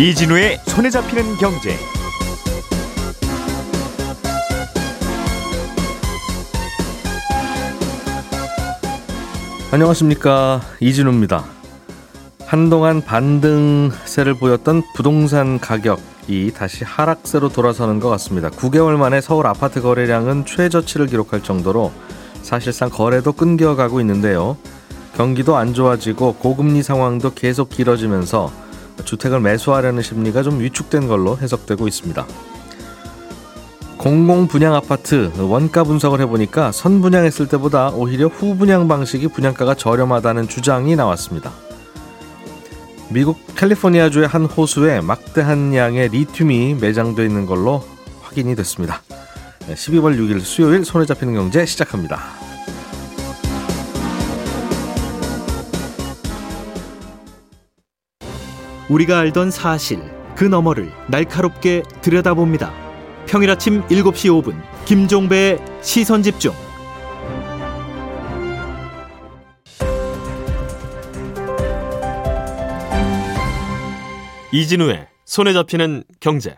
이진우의 손에 잡히는 경제. 안녕하십니까 이진우입니다. 한동안 반등세를 보였던 부동산 가격이 다시 하락세로 돌아서는 것 같습니다. 9개월 만에 서울 아파트 거래량은 최저치를 기록할 정도로 사실상 거래도 끊겨가고 있는데요. 경기도 안 좋아지고 고금리 상황도 계속 길어지면서 주택을 매수하려는 심리가 좀 위축된 걸로 해석되고 있습니다. 공공 분양 아파트 원가 분석을 해보니까 선 분양했을 때보다 오히려 후 분양 방식이 분양가가 저렴하다는 주장이 나왔습니다. 미국 캘리포니아주의 한 호수에 막대한 양의 리튬이 매장되어 있는 걸로 확인이 됐습니다. 12월 6일 수요일 손에 잡히는 경제 시작합니다. 우리가 알던 사실 그 너머를 날카롭게 들여다봅니다. 평일 아침 7시 5분 김종배의 시선 집중. 이진우의 손에 잡히는 경제.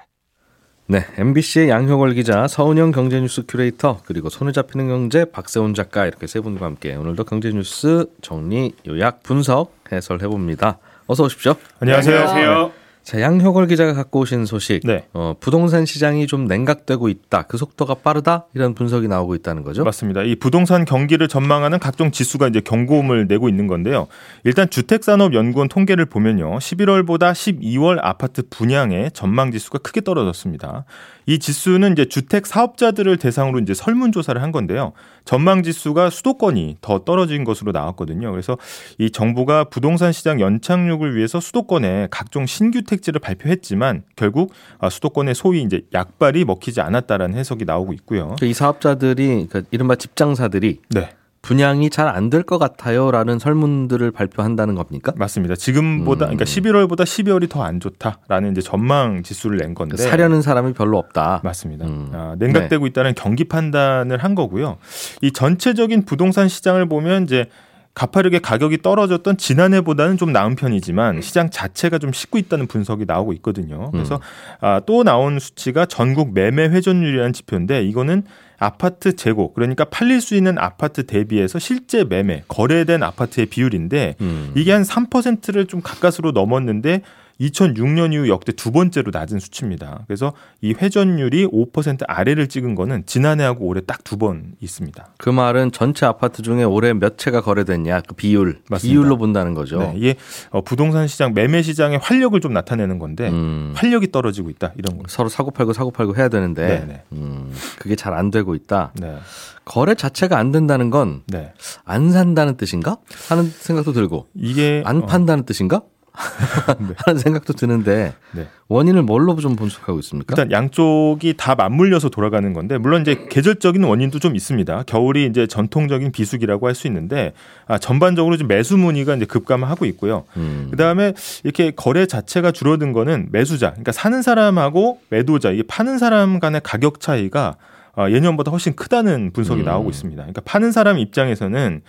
네, MBC의 양효걸 기자, 서은영 경제뉴스 큐레이터, 그리고 손에 잡히는 경제 박세훈 작가 이렇게 세 분과 함께 오늘도 경제뉴스 정리, 요약, 분석, 해설해 봅니다. 어서 오십시오. 안녕하세요. 안녕하세요. 자, 양효걸 기자가 갖고 오신 소식. 네. 어, 부동산 시장이 좀 냉각되고 있다. 그 속도가 빠르다. 이런 분석이 나오고 있다는 거죠. 맞습니다. 이 부동산 경기를 전망하는 각종 지수가 이제 경고음을 내고 있는 건데요. 일단 주택산업연구원 통계를 보면요. 11월보다 12월 아파트 분양의 전망 지수가 크게 떨어졌습니다. 이 지수는 이제 주택 사업자들을 대상으로 이제 설문 조사를 한 건데요. 전망 지수가 수도권이 더 떨어진 것으로 나왔거든요. 그래서 이 정부가 부동산 시장 연착륙을 위해서 수도권에 각종 신규 택지를 발표했지만 결국 아, 수도권의 소위 이제 약발이 먹히지 않았다라는 해석이 나오고 있고요. 이 사업자들이 그 이른바 집장사들이 네. 분양이 잘 안 될 것 같아요라는 설문들을 발표한다는 겁니까? 맞습니다. 지금보다 음. 그러니까 11월보다 12월이 더 안 좋다라는 이제 전망 지수를 낸 건데 사려는 사람이 별로 없다. 맞습니다. 음. 아, 냉각되고 있다는 경기 판단을 한 거고요. 이 전체적인 부동산 시장을 보면 이제 가파르게 가격이 떨어졌던 지난해보다는 좀 나은 편이지만 시장 자체가 좀 식고 있다는 분석이 나오고 있거든요. 그래서 아, 또 나온 수치가 전국 매매 회전율이라는 지표인데 이거는 아파트 재고 그러니까 팔릴 수 있는 아파트 대비해서 실제 매매 거래된 아파트의 비율인데 음. 이게 한 3%를 좀 가까스로 넘었는데 2006년 이후 역대 두 번째로 낮은 수치입니다. 그래서 이 회전율이 5% 아래를 찍은 거는 지난해하고 올해 딱 두 번 있습니다. 그 말은 전체 아파트 중에 올해 몇 채가 거래됐냐 그 비율 맞습니다. 비율로 본다는 거죠. 네, 이게 어, 부동산 시장 매매 시장의 활력을 좀 나타내는 건데 음. 활력이 떨어지고 있다 이런 거죠. 서로 사고 팔고 사고 팔고 해야 되는데 네, 네. 음, 그게 잘 안 되고 있다. 네. 거래 자체가 안 된다는 건안 네. 산다는 뜻인가? 하는 생각도 들고 이게 안 어, 판다는 뜻인가? 하는 생각도 드는데 네. 원인을 뭘로 좀 분석하고 있습니까? 일단 양쪽이 다 맞물려서 돌아가는 건데 물론 이제 계절적인 원인도 좀 있습니다. 겨울이 이제 전통적인 비수기라고 할 수 있는데 아, 전반적으로 좀 매수 문의가 이제 급감하고 있고요. 음. 그다음에 이렇게 거래 자체가 줄어든 거는 매수자, 그러니까 사는 사람하고 매도자, 이게 파는 사람 간의 가격 차이가 아, 예년보다 훨씬 크다는 분석이 음. 나오고 있습니다. 그러니까 파는 사람 입장에서는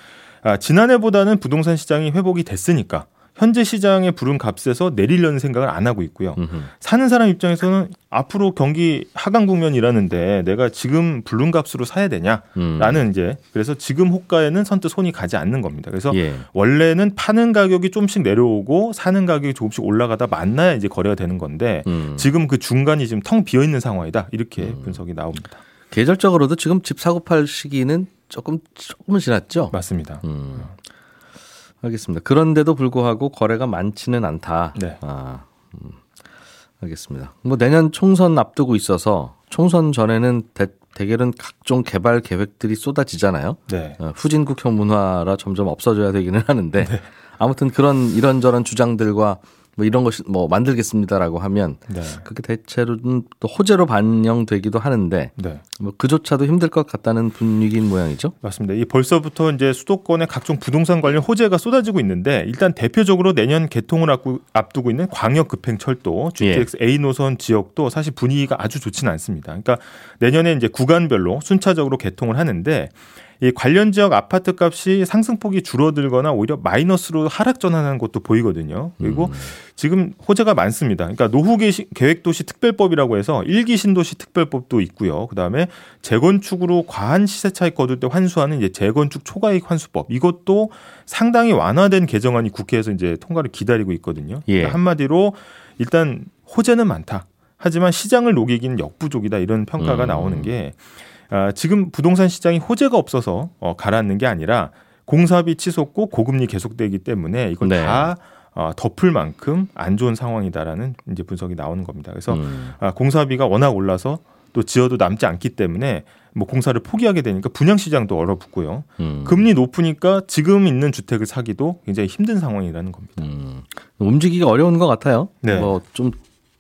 아, 지난해보다는 부동산 시장이 회복이 됐으니까 현재 시장에 부른 값에서 내리려는 생각을 안 하고 있고요. 음흠. 사는 사람 입장에서는 앞으로 경기 하강 국면이라는데 내가 지금 부른 값으로 사야 되냐라는 음. 이제 그래서 지금 호가에는 선뜻 손이 가지 않는 겁니다. 그래서 예. 원래는 파는 가격이 조금씩 내려오고 사는 가격이 조금씩 올라가다 만나야 이제 거래가 되는 건데 음. 지금 그 중간이 지금 텅 비어 있는 상황이다 이렇게 분석이 나옵니다. 계절적으로도 지금 집 사고 팔 시기는 조금 조금은 지났죠. 맞습니다. 음. 알겠습니다. 그런데도 불구하고 거래가 많지는 않다. 네. 아, 음. 알겠습니다. 뭐 내년 총선 앞두고 있어서 총선 전에는 대, 대결은 각종 개발 계획들이 쏟아지잖아요. 네. 어, 후진국형 문화라 점점 없어져야 되기는 하는데 아무튼 그런 이런저런 주장들과 뭐 이런 것이 뭐 만들겠습니다라고 하면 네. 그게 대체로는 또 호재로 반영되기도 하는데 네. 뭐 그조차도 힘들 것 같다는 분위기인 모양이죠. 맞습니다. 이 벌써부터 이제 수도권의 각종 부동산 관련 호재가 쏟아지고 있는데 일단 대표적으로 내년 개통을 앞두- 앞두고 있는 광역 급행 철도 GTX A 노선 지역도 사실 분위기가 아주 좋지는 않습니다. 그러니까 내년에 이제 구간별로 순차적으로 개통을 하는데 이 관련 지역 아파트 값이 상승폭이 줄어들거나 오히려 마이너스로 하락 전환하는 것도 보이거든요. 그리고 음. 지금 호재가 많습니다. 그러니까 노후 계획도시 특별법이라고 해서 일기 신도시 특별법도 있고요. 그다음에 재건축으로 과한 시세 차익 거둘 때 환수하는 이제 재건축 초과이익 환수법 이것도 상당히 완화된 개정안이 국회에서 이제 통과를 기다리고 있거든요. 예. 그러니까 한마디로 일단 호재는 많다. 하지만 시장을 녹이기는 역부족이다 이런 평가가 음. 나오는 게 아, 지금 부동산 시장이 호재가 없어서 어, 가라앉는 게 아니라 공사비 치솟고 고금리 계속되기 때문에 이걸 네. 다 어, 덮을 만큼 안 좋은 상황이다라는 이제 분석이 나오는 겁니다. 그래서 음. 아, 공사비가 워낙 올라서 또 지어도 남지 않기 때문에 뭐 공사를 포기하게 되니까 분양 시장도 얼어붙고요. 음. 금리 높으니까 지금 있는 주택을 사기도 굉장히 힘든 상황이라는 겁니다. 음. 움직이기 어려운 것 같아요. 네. 뭐좀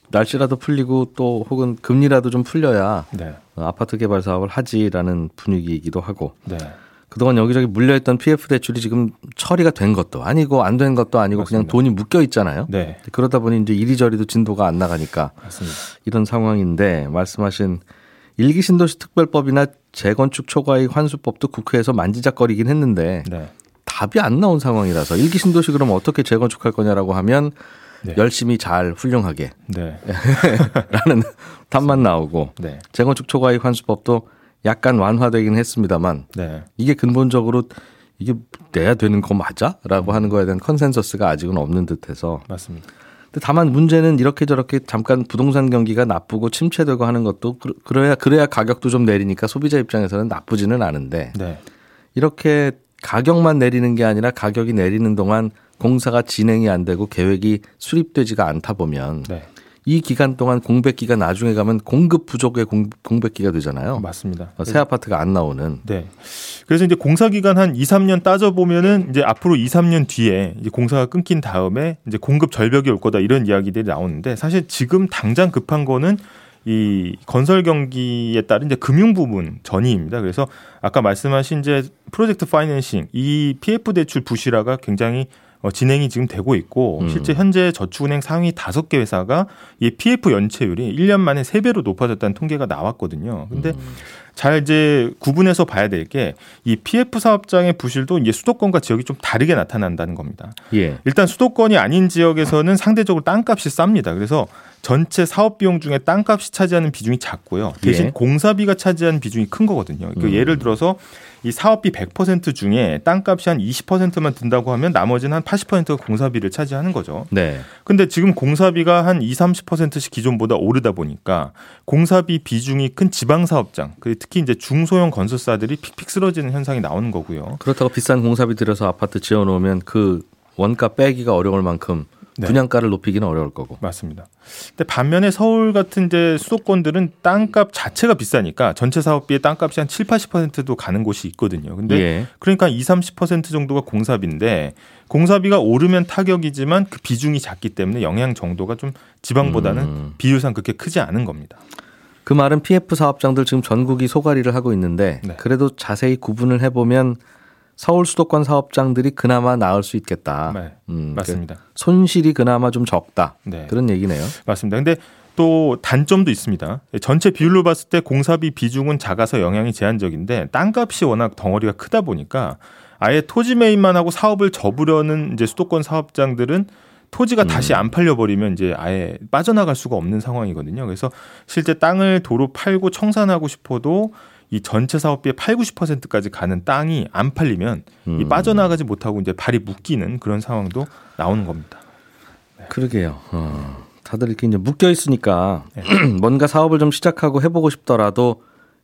날씨라도 풀리고 또 혹은 금리라도 좀 풀려야 네. 어, 아파트 개발 사업을 하지라는 분위기이기도 하고 네. 그동안 여기저기 물려있던 PF 대출이 지금 처리가 된 것도 아니고 안 된 것도 아니고 그냥 맞습니다. 돈이 묶여 있잖아요. 네. 그러다 보니 이제 이리저리도 진도가 안 나가니까 맞습니다. 이런 상황인데 말씀하신 1기 신도시 특별법이나 재건축 초과이익 환수법도 국회에서 만지작거리긴 했는데 네. 답이 안 나온 상황이라서 1기 신도시 그러면 어떻게 재건축할 거냐라고 하면 네. 열심히 잘 훌륭하게 네. 라는 답만 나오고 네. 재건축 초과이익 환수법도 약간 완화되긴 했습니다만 네. 이게 근본적으로 이게 내야 되는 거 맞아? 라고 하는 거에 대한 컨센서스가 아직은 없는 듯해서 맞습니다. 근데 다만 문제는 이렇게 저렇게 잠깐 부동산 경기가 나쁘고 침체되고 하는 것도 그- 그래야 그래야 가격도 좀 내리니까 소비자 입장에서는 나쁘지는 않은데 네. 이렇게 가격만 내리는 게 아니라 가격이 내리는 동안 공사가 진행이 안 되고 계획이 수립되지가 않다 보면 네. 이 기간 동안 공백기가 나중에 가면 공급 부족의 공, 공백기가 되잖아요. 맞습니다. 어, 새 아파트가 안 나오는. 네. 그래서 이제 공사 기간 한 2, 3년 따져 보면은 이제 앞으로 2, 3년 뒤에 이제 공사가 끊긴 다음에 이제 공급 절벽이 올 거다 이런 이야기들이 나오는데 사실 지금 당장 급한 거는 이 건설 경기에 따른 이제 금융 부분 전이입니다. 그래서 아까 말씀하신 이제 프로젝트 파이낸싱 이 PF 대출 부실화가 굉장히 어, 진행이 지금 되고 있고 음. 실제 현재 저축은행 상위 다섯 개 회사가 이 PF 연체율이 1년 만에 세배로 높아졌다는 통계가 나왔거든요. 근데 음. 잘 이제 구분해서 봐야 될 게 이 PF 사업장의 부실도 이제 수도권과 지역이 좀 다르게 나타난다는 겁니다. 예. 일단 수도권이 아닌 지역에서는 상대적으로 땅값이 쌉니다. 그래서 전체 사업 비용 중에 땅값이 차지하는 비중이 작고요. 대신 예. 공사비가 차지하는 비중이 큰 거거든요. 그 음. 예를 들어서 이 사업비 100% 중에 땅값이 한 20%만 든다고 하면 나머지는 한 80%가 공사비를 차지하는 거죠. 네. 근데 지금 공사비가 한 2, 30%씩 기존보다 오르다 보니까 공사비 비중이 큰 지방 사업장, 그리고 특히 이제 중소형 건설사들이 픽픽 쓰러지는 현상이 나오는 거고요. 그렇다고 비싼 공사비 들여서 아파트 지어 놓으면 그 원가 빼기가 어려울 만큼 네. 분양가를 높이기는 어려울 거고. 맞습니다. 근데 반면에 서울 같은 이제 수도권들은 땅값 자체가 비싸니까 전체 사업비의 땅값이 한 7, 80%도 가는 곳이 있거든요. 근데 예. 그러니까 2, 30% 정도가 공사비인데 공사비가 오르면 타격이지만 그 비중이 작기 때문에 영향 정도가 좀 지방보다는 음. 비율상 그렇게 크지 않은 겁니다. 그 말은 PF 사업장들 지금 전국이 소가리를 하고 있는데 네. 그래도 자세히 구분을 해보면 서울 수도권 사업장들이 그나마 나을 수 있겠다. 네, 음, 맞습니다. 그 손실이 그나마 좀 적다. 네. 그런 얘기네요. 맞습니다. 근데 또 단점도 있습니다. 전체 비율로 봤을 때 공사비 비중은 작아서 영향이 제한적인데 땅값이 워낙 덩어리가 크다 보니까 아예 토지 매입만 하고 사업을 접으려는 이제 수도권 사업장들은 토지가 다시 안 팔려버리면 이제 아예 빠져나갈 수가 없는 상황이거든요. 그래서 실제 땅을 도로 팔고 청산하고 싶어도 이 전체 사업비의 8, 90%까지 가는 땅이 안 팔리면 이 음. 빠져나가지 못하고 이제 발이 묶이는 그런 상황도 나오는 겁니다. 그러게요. 어, 다들 이렇게 이제 묶여 있으니까 네. 뭔가 사업을 좀 시작하고 해보고 싶더라도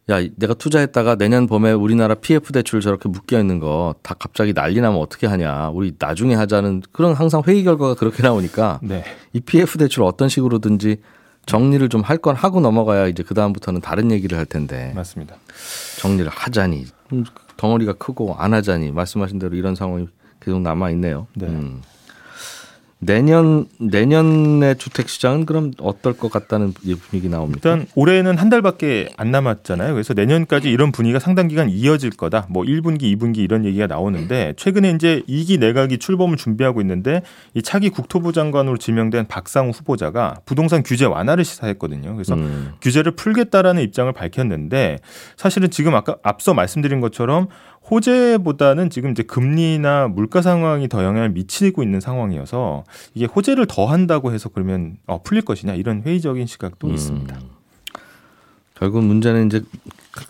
야 내가 투자했다가 내년 봄에 우리나라 PF 대출 저렇게 묶여 있는 거 다 갑자기 난리 나면 어떻게 하냐. 우리 나중에 하자는 그런 항상 회의 결과가 그렇게 나오니까 네. 이 PF 대출 어떤 식으로든지 정리를 좀 할 건 하고 넘어가야 이제 그 다음부터는 다른 얘기를 할 텐데 맞습니다. 정리를 하자니 음, 덩어리가 크고 안 하자니 말씀하신 대로 이런 상황이 계속 남아 있네요. 네. 음. 내년 내년의 주택 시장은 그럼 어떨 것 같다는 분위기 나옵니까? 일단 올해는 한 달밖에 안 남았잖아요. 그래서 내년까지 이런 분위기가 상당 기간 이어질 거다. 뭐 1분기, 2분기 이런 얘기가 나오는데 최근에 이제 2기 내각이 출범을 준비하고 있는데 이 차기 국토부 장관으로 지명된 박상우 후보자가 부동산 규제 완화를 시사했거든요. 그래서 음. 규제를 풀겠다라는 입장을 밝혔는데 사실은 지금 아까 앞서 말씀드린 것처럼 호재보다는 지금 이제 금리나 물가 상황이 더 영향을 미치고 있는 상황이어서 이게 호재를 더 한다고 해서 그러면 어, 풀릴 것이냐 이런 회의적인 시각도 음. 있습니다. 결국 문제는 이제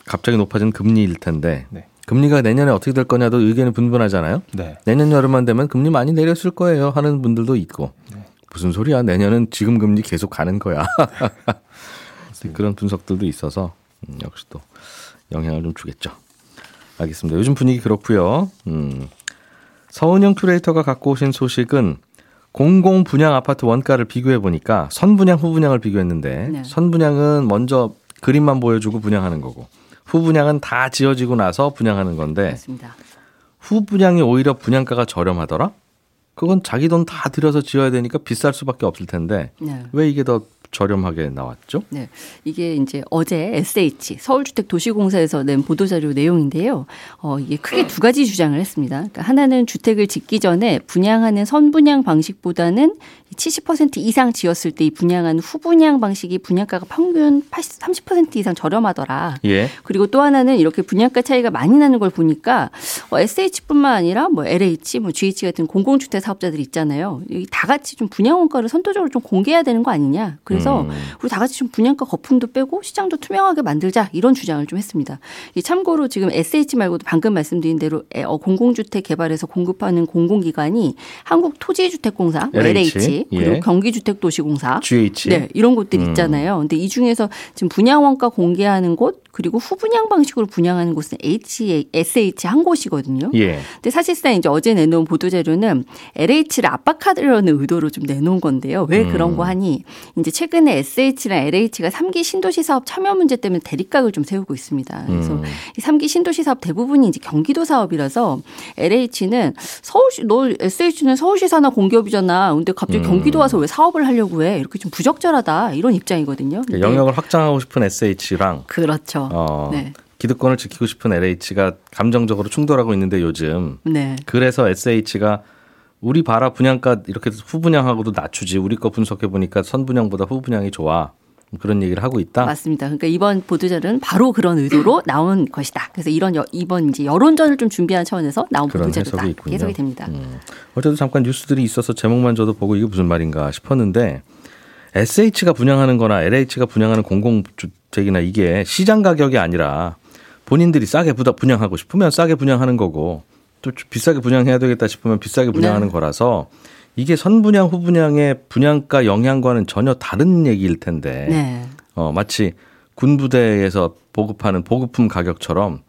갑자기 높아진 금리일 텐데 네. 금리가 내년에 어떻게 될 거냐도 의견이 분분하잖아요. 네. 내년 여름만 되면 금리 많이 내렸을 거예요 하는 분들도 있고 네. 무슨 소리야 내년은 지금 금리 계속 가는 거야. 그런 분석들도 있어서 음, 역시 또 영향을 좀 주겠죠. 알겠습니다. 요즘 분위기 그렇고요. 음. 서은영 큐레이터가 갖고 오신 소식은 공공 분양 아파트 원가를 비교해 보니까 선분양 후분양을 비교했는데 네. 선분양은 먼저 그림만 보여주고 분양하는 거고 후분양은 다 지어지고 나서 분양하는 건데 맞습니다. 후분양이 오히려 분양가가 저렴하더라? 그건 자기 돈 다 들여서 지어야 되니까 비쌀 수밖에 없을 텐데 네. 왜 이게 더 저렴하게 나왔죠? 네. 이게 이제 어제 SH 서울주택도시공사에서 낸 보도자료 내용인데요. 어, 이게 크게 두 가지 주장을 했습니다. 그러니까 하나는 주택을 짓기 전에 분양하는 선분양 방식보다는 70% 이상 지었을 때 이 분양한 후분양 방식이 분양가가 평균 80, 30% 이상 저렴하더라. 예. 그리고 또 하나는 이렇게 분양가 차이가 많이 나는 걸 보니까 어, SH뿐만 아니라 뭐 LH, 뭐 GH 같은 공공주택 사업자들 있잖아요. 다 같이 좀 분양 원가를 선도적으로 좀 공개해야 되는 거 아니냐. 그래 서 음. 우리 다 같이 좀 분양가 거품도 빼고 시장도 투명하게 만들자 이런 주장을 좀 했습니다. 참고로 지금 SH 말고도 방금 말씀드린 대로 어, 공공주택 개발에서 공급하는 공공기관이 한국토지주택공사 LH, LH 그리고 예. 경기주택도시공사 GH 네 이런 곳들 음. 있잖아요. 근데 이 중에서 지금 분양 원가 공개하는 곳 그리고 후분양 방식으로 분양하는 곳은 H, SH 한 곳이거든요. 예. 근데 사실상 이제 어제 내놓은 보도 자료는 LH를 압박하려는 의도로 좀 내놓은 건데요. 왜 음. 그런 거 하니 이제 최근 에 SH랑 LH가 3기 신도시 사업 참여 문제 때문에 대립각을 좀 세우고 있습니다. 그래서 음. 이 3기 신도시 사업 대부분이 이제 경기도 사업이라서 LH는 서울시 너 SH는 서울시 산하 공기업이잖아. 근데 갑자기 음. 경기도 와서 왜 사업을 하려고 해? 이렇게 좀 부적절하다 이런 입장이거든요. 영역을 확장하고 싶은 SH랑 그렇죠. 그렇죠. 어, 네. 기득권을 지키고 싶은 LH가 감정적으로 충돌하고 있는데 요즘 네. 그래서 SH가 우리 봐라 분양가 이렇게 후분양하고도 낮추지 우리 거 분석해 보니까 선분양보다 후분양이 좋아 그런 얘기를 하고 있다. 맞습니다. 그러니까 이번 보도자료는 바로 그런 의도로 나온 것이다. 그래서 이런 여, 이번 이제 여론전을 좀 준비한 차원에서 나온 보도자료다. 해석이, 해석이 됩니다. 음. 어제도 잠깐 뉴스들이 있어서 제목만 저도 보고 이게 무슨 말인가 싶었는데 SH가 분양하는 거나 LH가 분양하는 공공주택이나 이게 시장 가격이 아니라 본인들이 싸게 분양하고 싶으면 싸게 분양하는 거고 또 비싸게 분양해야 되겠다 싶으면 비싸게 분양하는 네. 거라서 이게 선분양 후분양의 분양가 영향과는 전혀 다른 얘기일 텐데 네. 어, 마치 군부대에서 보급하는 보급품 가격처럼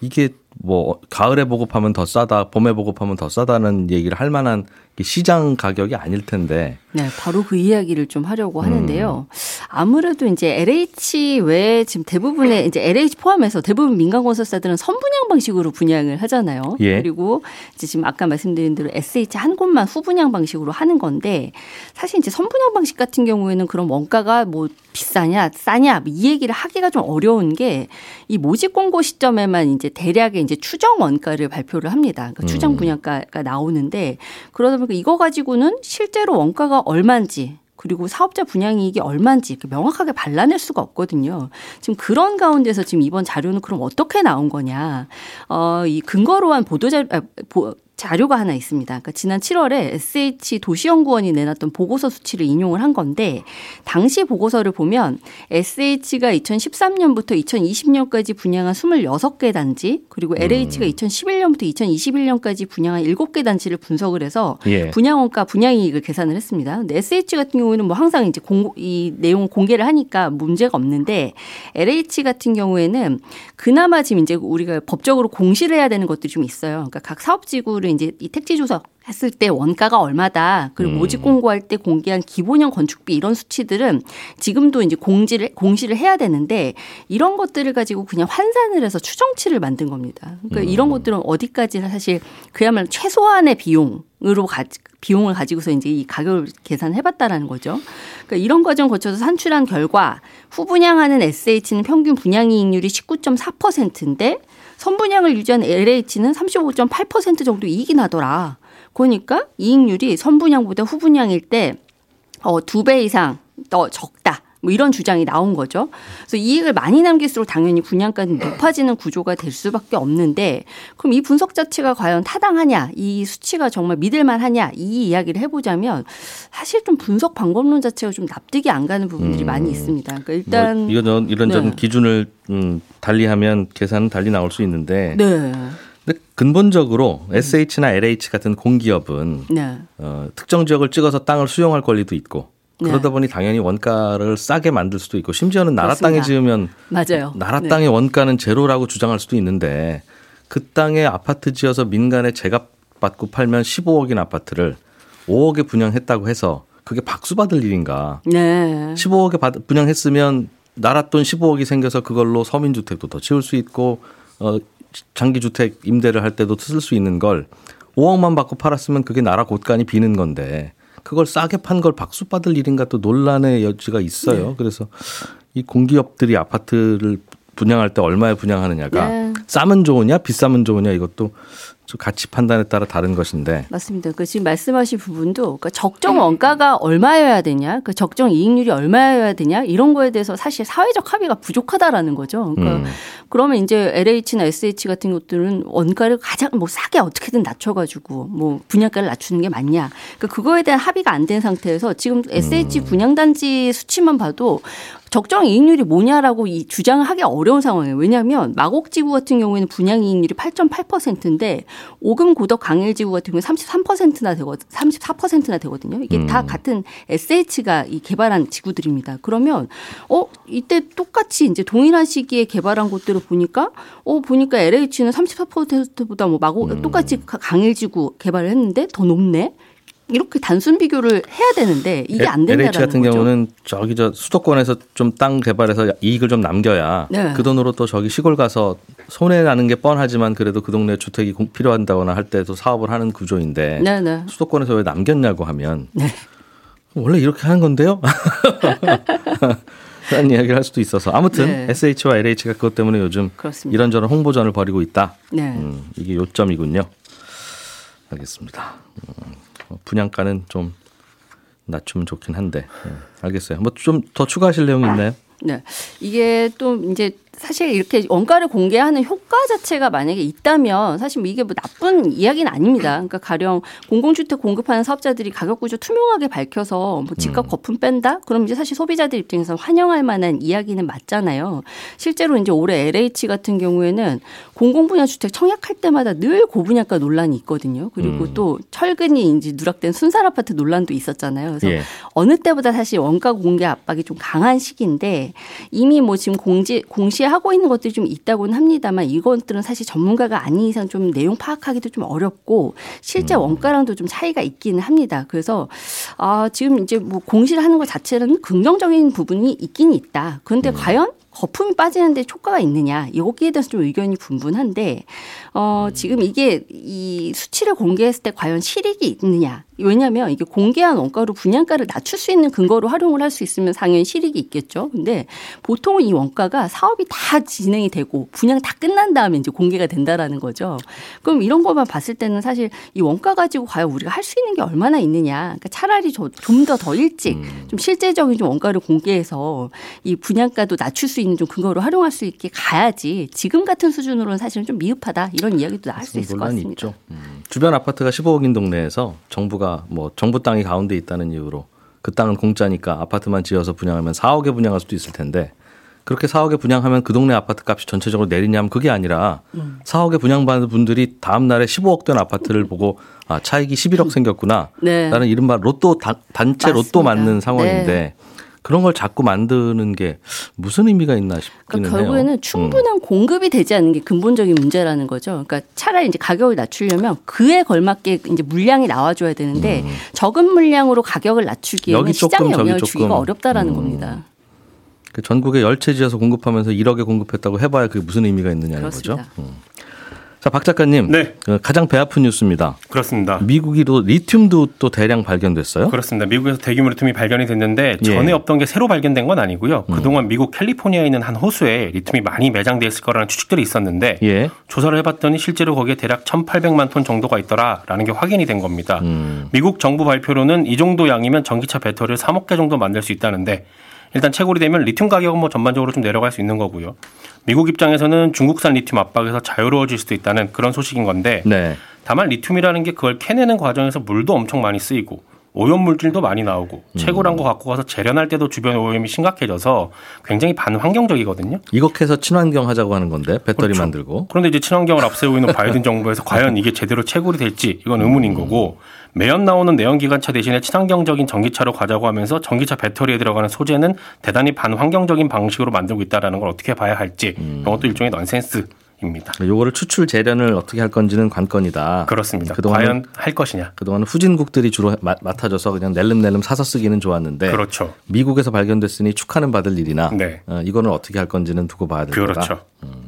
이게 뭐 가을에 보급하면 더 싸다, 봄에 보급하면 더 싸다는 얘기를 할 만한 시장 가격이 아닐 텐데. 네, 바로 그 이야기를 좀 하려고 하는데요. 음. 아무래도 이제 LH 외에 지금 대부분의 이제 LH 포함해서 대부분 민간 건설사들은 선분양 방식으로 분양을 하잖아요. 예. 그리고 이제 지금 아까 말씀드린 대로 SH 한 곳만 후분양 방식으로 하는 건데 사실 이제 선분양 방식 같은 경우에는 그런 원가가 뭐 비싸냐 싸냐 뭐이 얘기를 하기가 좀 어려운 게 이 모집 공고 시점에만 이제 대략의 이제 추정 원가를 발표를 합니다. 그러니까 추정 음. 분양가가 나오는데 그러다 보 니까 이거 가지고는 실제로 원가가 얼마인지 그리고 사업자 분양 이익이 얼마인지 명확하게 발라낼 수가 없거든요. 지금 그런 가운데서 지금 이번 자료는 그럼 어떻게 나온 거냐. 어, 이 근거로 한 보도자, 아, 보, 자료가 하나 있습니다. 그러니까 지난 7월에 SH 도시연구원이 내놨던 보고서 수치를 인용을 한 건데 당시 보고서를 보면 SH가 2013년부터 2020년까지 분양한 26개 단지 그리고 LH가 2011년부터 음. 2021년까지 분양한 7개 단지를 분석을 해서 예. 분양원가 분양이익을 계산을 했습니다. 근데 SH 같은 경우에는 뭐 항상 이제 공, 이 내용 공개를 하니까 문제가 없는데 LH 같은 경우에는 그나마 지금 이제 우리가 법적으로 공시를 해야 되는 것들이 좀 있어요. 그러니까 각 사업지구 거를 이제 이 택지 주소 했을 때 원가가 얼마다 그리고 음. 모집 공고할 때 공개한 기본형 건축비 이런 수치들은 지금도 이제 공지를 공시를 해야 되는데 이런 것들을 가지고 그냥 환산을 해서 추정치를 만든 겁니다. 그러니까 음. 이런 것들은 어디까지 사실 그야말로 최소한의 비용으로 가 비용을 가지고서 이제 이 가격을 계산해봤다라는 거죠. 그러니까 이런 과정 거쳐서 산출한 결과 후분양하는 SH는 평균 분양이익률이 19.4%인데 선분양을 유지한 LH는 35.8% 정도 이익이 나더라. 그러니까 이익률이 선분양보다 후분양일 때 어, 두 배 이상 더 적다. 뭐 이런 주장이 나온 거죠. 그래서 이익을 많이 남길수록 당연히 분양가는 높아지는 구조가 될 수밖에 없는데 그럼 이 분석 자체가 과연 타당하냐, 이 수치가 정말 믿을만 하냐 이 이야기를 해보자면 사실 좀 분석 방법론 자체가 좀 납득이 안 가는 부분들이 음. 많이 있습니다. 그러니까 일단 뭐 이런 이런저런 네. 기준을 음, 달리하면 계산은 달리 나올 수 있는데. 네. 근데 근본적으로 SH나 LH 같은 공기업은 네. 어, 특정 지역을 찍어서 땅을 수용할 권리도 있고 네. 그러다 보니 당연히 원가를 싸게 만들 수도 있고 심지어는 나라 그렇습니다. 땅에 지으면 맞아요. 나라 네. 땅의 원가는 제로라고 주장할 수도 있는데 그 땅에 아파트 지어서 민간에 제값 받고 팔면 15억인 아파트를 5억에 분양했다고 해서 그게 박수 받을 일인가? 네. 15억에 받, 분양했으면 나라 돈 15억이 생겨서 그걸로 서민 주택도 더 지을 수 있고 어 장기 주택 임대를 할 때도 쓸 수 있는 걸 5억만 받고 팔았으면 그게 나라 곳간이 비는 건데 그걸 싸게 판 걸 박수 받을 일인가 또 논란의 여지가 있어요. 네. 그래서 이 공기업들이 아파트를 분양할 때 얼마에 분양하느냐가 네. 싸면 좋으냐 비싸면 좋으냐 이것도 가치 판단에 따라 다른 것인데. 맞습니다. 그 지금 말씀하신 부분도 그러니까 적정 원가가 얼마여야 되냐, 그 적정 이익률이 얼마여야 되냐 이런 거에 대해서 사실 사회적 합의가 부족하다라는 거죠. 그러니까 음. 그러면 이제 LH나 SH 같은 것들은 원가를 가장 뭐 싸게 어떻게든 낮춰가지고 뭐 분양가를 낮추는 게 맞냐. 그러니까 그거에 대한 합의가 안 된 상태에서 지금 SH 음. 분양단지 수치만 봐도 적정 이익률이 뭐냐라고 이 주장을 하기 어려운 상황이에요. 왜냐하면 마곡지구 같은 경우에는 분양 이익률이 8.8%인데 오금 고덕 강일지구 같은 경우에 33%나 되거든 34%나 되거든요. 이게 음. 다 같은 SH가 이 개발한 지구들입니다. 그러면 어 이때 똑같이 이제 동일한 시기에 개발한 곳들을 보니까 어 보니까 LH는 34%보다 뭐 마곡 음. 똑같이 강일지구 개발을 했는데 더 높네. 이렇게 단순 비교를 해야 되는데 이게 안 된다는 LH 같은 거죠. 경우는 저기 저 수도권에서 좀 땅 개발해서 이익을 좀 남겨야 네. 그 돈으로 또 저기 시골 가서 손해 나는 게 뻔하지만 그래도 그 동네 주택이 필요한다거나 할 때도 사업을 하는 구조인데 네, 네. 수도권에서 왜 남겼냐고 하면 네. 원래 이렇게 하는 건데요. 라는 이야기를 할 수도 있어서 아무튼 네. SH와 LH가 그것 때문에 요즘 그렇습니다. 이런저런 홍보전을 벌이고 있다. 네. 음, 이게 요점이군요. 알겠습니다. 음. 분양가는 좀 낮추면 좋긴 한데 네, 알겠어요. 뭐 좀 더 추가하실 내용 있나요? 네, 이게 또 이제 사실 이렇게 원가를 공개하는 효과 자체가 만약에 있다면 사실 뭐 이게 뭐 나쁜 이야기는 아닙니다. 그러니까 가령 공공주택 공급하는 사업자들이 가격 구조 투명하게 밝혀서 뭐 집값 음. 거품 뺀다? 그럼 이제 사실 소비자들 입장에서 환영할 만한 이야기는 맞잖아요. 실제로 이제 올해 LH 같은 경우에는 공공분야 주택 청약할 때마다 늘 고분양가 논란이 있거든요. 그리고 음. 또 철근이 이제 누락된 순살 아파트 논란도 있었잖아요. 그래서 예. 어느 때보다 사실 원가 공개 압박이 좀 강한 시기인데 이미 뭐 지금 공지 공시 하고 있는 것들이 좀 있다고는 합니다만 이것들은 사실 전문가가 아닌 이상 좀 내용 파악하기도 좀 어렵고 실제 음. 원가랑도 좀 차이가 있기는 합니다. 그래서 아 지금 이제 뭐 공시를 하는 것 자체는 긍정적인 부분이 있긴 있다. 그런데 음. 과연 거품이 빠지는데 효과가 있느냐 여기에 대해서 좀 의견이 분분한데 어 지금 이게 이 수치를 공개했을 때 과연 실익이 있느냐 왜냐하면 이게 공개한 원가로 분양가를 낮출 수 있는 근거로 활용을 할 수 있으면 당연히 실익이 있겠죠. 근데 보통은 이 원가가 사업이 다 진행이 되고 분양 다 끝난 다음에 이제 공개가 된다라는 거죠. 그럼 이런 것만 봤을 때는 사실 이 원가 가지고 과연 우리가 할 수 있는 게 얼마나 있느냐. 그러니까 차라리 좀 더더 일찍 음. 좀 실제적인 좀 원가를 공개해서 이 분양가도 낮출 수 있는 좀 근거로 활용할 수 있게 가야지 지금 같은 수준으로는 사실은 좀 미흡하다 이런 이야기도 나올 수 있을 것 같습니다. 있죠. 음. 주변 아파트가 15억인 동네에서 정부가 뭐 정부 땅이 가운데 있다는 이유로 그 땅은 공짜니까 아파트만 지어서 분양하면 4억에 분양할 수도 있을 텐데 그렇게 4억에 분양하면 그 동네 아파트 값이 전체적으로 내리냐면 그게 아니라 음. 4억에 분양받는 분들이 다음 날에 15억 된 아파트를 보고 아 차익이 11억 생겼구나. 네. 나는 이른바 로또 단, 체 로또 맞는 상황인데 네. 그런 걸 자꾸 만드는 게 무슨 의미가 있나 싶기는 그러니까 결국에는 해요. 충분한 음. 공급이 되지 않는 게 근본적인 문제라는 거죠. 그러니까 차라리 이제 가격을 낮추려면 그에 걸맞게 이제 물량이 나와줘야 되는데 음. 적은 물량으로 가격을 낮추기에는 시장에 영향을 주기가 어렵다라는 음. 겁니다. 그 전국에 열채 지어서 공급하면서 1억에 공급했다고 해봐야 그게 무슨 의미가 있느냐는 그렇습니다. 거죠. 음. 자, 박 작가님. 네. 그 가장 배 아픈 뉴스입니다. 그렇습니다. 미국이도 리튬도 또 대량 발견됐어요? 그렇습니다. 미국에서 대규모 리튬이 발견이 됐는데 전에 예. 없던 게 새로 발견된 건 아니고요. 음. 그동안 미국 캘리포니아에 있는 한 호수에 리튬이 많이 매장돼 있을 거라는 추측들이 있었는데 예. 조사를 해봤더니 실제로 거기에 대략 1,800만 톤 정도가 있더라라는 게 확인이 된 겁니다. 음. 미국 정부 발표로는 이 정도 양이면 전기차 배터리를 3억 개 정도 만들 수 있다는데 일단 채굴이 되면 리튬 가격은 뭐 전반적으로 좀 내려갈 수 있는 거고요. 미국 입장에서는 중국산 리튬 압박에서 자유로워질 수도 있다는 그런 소식인 건데 네. 다만 리튬이라는 게 그걸 캐내는 과정에서 물도 엄청 많이 쓰이고 오염 물질도 많이 나오고 음. 채굴한 거 갖고 가서 재련할 때도 주변 오염이 심각해져서 굉장히 반환경적이거든요. 이거 해서 친환경 하자고 하는 건데 배터리 그렇죠. 만들고. 그런데 이제 친환경을 앞세우고 있는 바이든 정부에서 과연 이게 제대로 채굴이 될지 이건 의문인 음. 거고 매연 나오는 내연기관차 대신에 친환경적인 전기차로 가자고 하면서 전기차 배터리에 들어가는 소재는 대단히 반환경적인 방식으로 만들고 있다라는 걸 어떻게 봐야 할지 음. 이것도 일종의 넌센스 입니다. 요거를 추출 재련을 어떻게 할 건지는 관건이다. 그렇습니다. 그동안 과연 할 것이냐. 그동안 후진국들이 주로 맡아줘서 그냥 낼름낼름 사서 쓰기는 좋았는데 그렇죠. 미국에서 발견됐으니 축하는 받을 일이나 네. 어, 이거는 어떻게 할 건지는 두고 봐야 될 그렇죠. 거다. 음.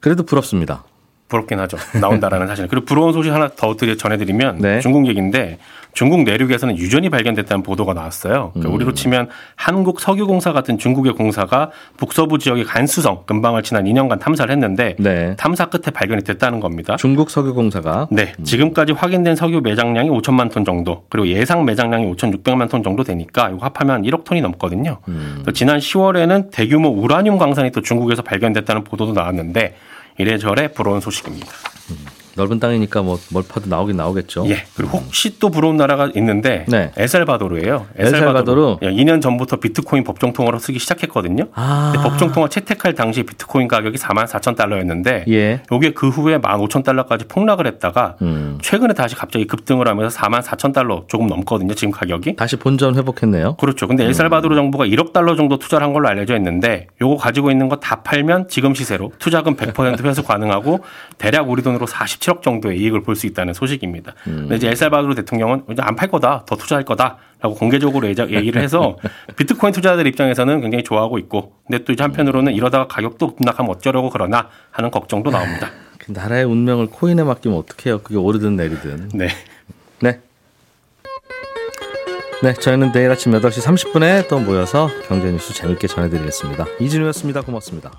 그래도 부럽습니다. 부럽긴 하죠. 나온다라는 사실. 그리고 부러운 소식 하나 더 전해드리면 네. 중국 얘기인데 중국 내륙에서는 유전이 발견됐다는 보도가 나왔어요. 그러니까 음. 우리로 치면 한국 석유공사 같은 중국의 공사가 북서부 지역의 간수성 근방을 지난 2년간 탐사를 했는데 네. 탐사 끝에 발견이 됐다는 겁니다. 중국 석유공사가 네 음. 지금까지 확인된 석유 매장량이 5천만 톤 정도 그리고 예상 매장량이 5,600만 톤 정도 되니까 이거 합하면 1억 톤이 넘거든요. 음. 지난 10월에는 대규모 우라늄 광산이 또 중국에서 발견됐다는 보도도 나왔는데 이래저래 부러운 소식입니다. 음. 넓은 땅이니까 뭐 뭘 파도 나오긴 나오겠죠. 예. 그리고 혹시 또 부러운 나라가 있는데 네. 엘살바도르예요. 엘살바도르. 엘살바도르. 2년 예, 전부터 비트코인 법정 통화로 쓰기 시작했거든요. 아. 법정 통화 채택할 당시 비트코인 가격이 4만 4천 달러였는데 예. 이게 그 후에 1만 5천 달러까지 폭락을 했다가 음. 최근에 다시 갑자기 급등을 하면서 4만 4천 달러 조금 넘거든요. 지금 가격이. 다시 본전 회복했네요. 그렇죠. 근데 엘살바도르 음. 정부가 1억 달러 정도 투자를 한 걸로 알려져 있는데 요거 가지고 있는 거 다 팔면 지금 시세로 투자금 100% 회수 가능하고 대략 우리 돈으로 40 17억 정도의 이익을 볼 수 있다는 소식입니다. 음. 근데 이제 엘살바도르 대통령은 이제 안 팔 거다, 더 투자할 거다라고 공개적으로 얘기를 해서 비트코인 투자자들 입장에서는 굉장히 좋아하고 있고, 근데 또 이제 한편으로는 음. 이러다가 가격도 급락하면 어쩌려고 그러나 하는 걱정도 나옵니다. 나라의 운명을 코인에 맡기면 어떡해요? 그게 오르든 내리든. 네. 네. 네, 저희는 내일 아침 8시 30분에 또 모여서 경제 뉴스 재밌게 전해드리겠습니다. 이진우였습니다. 고맙습니다.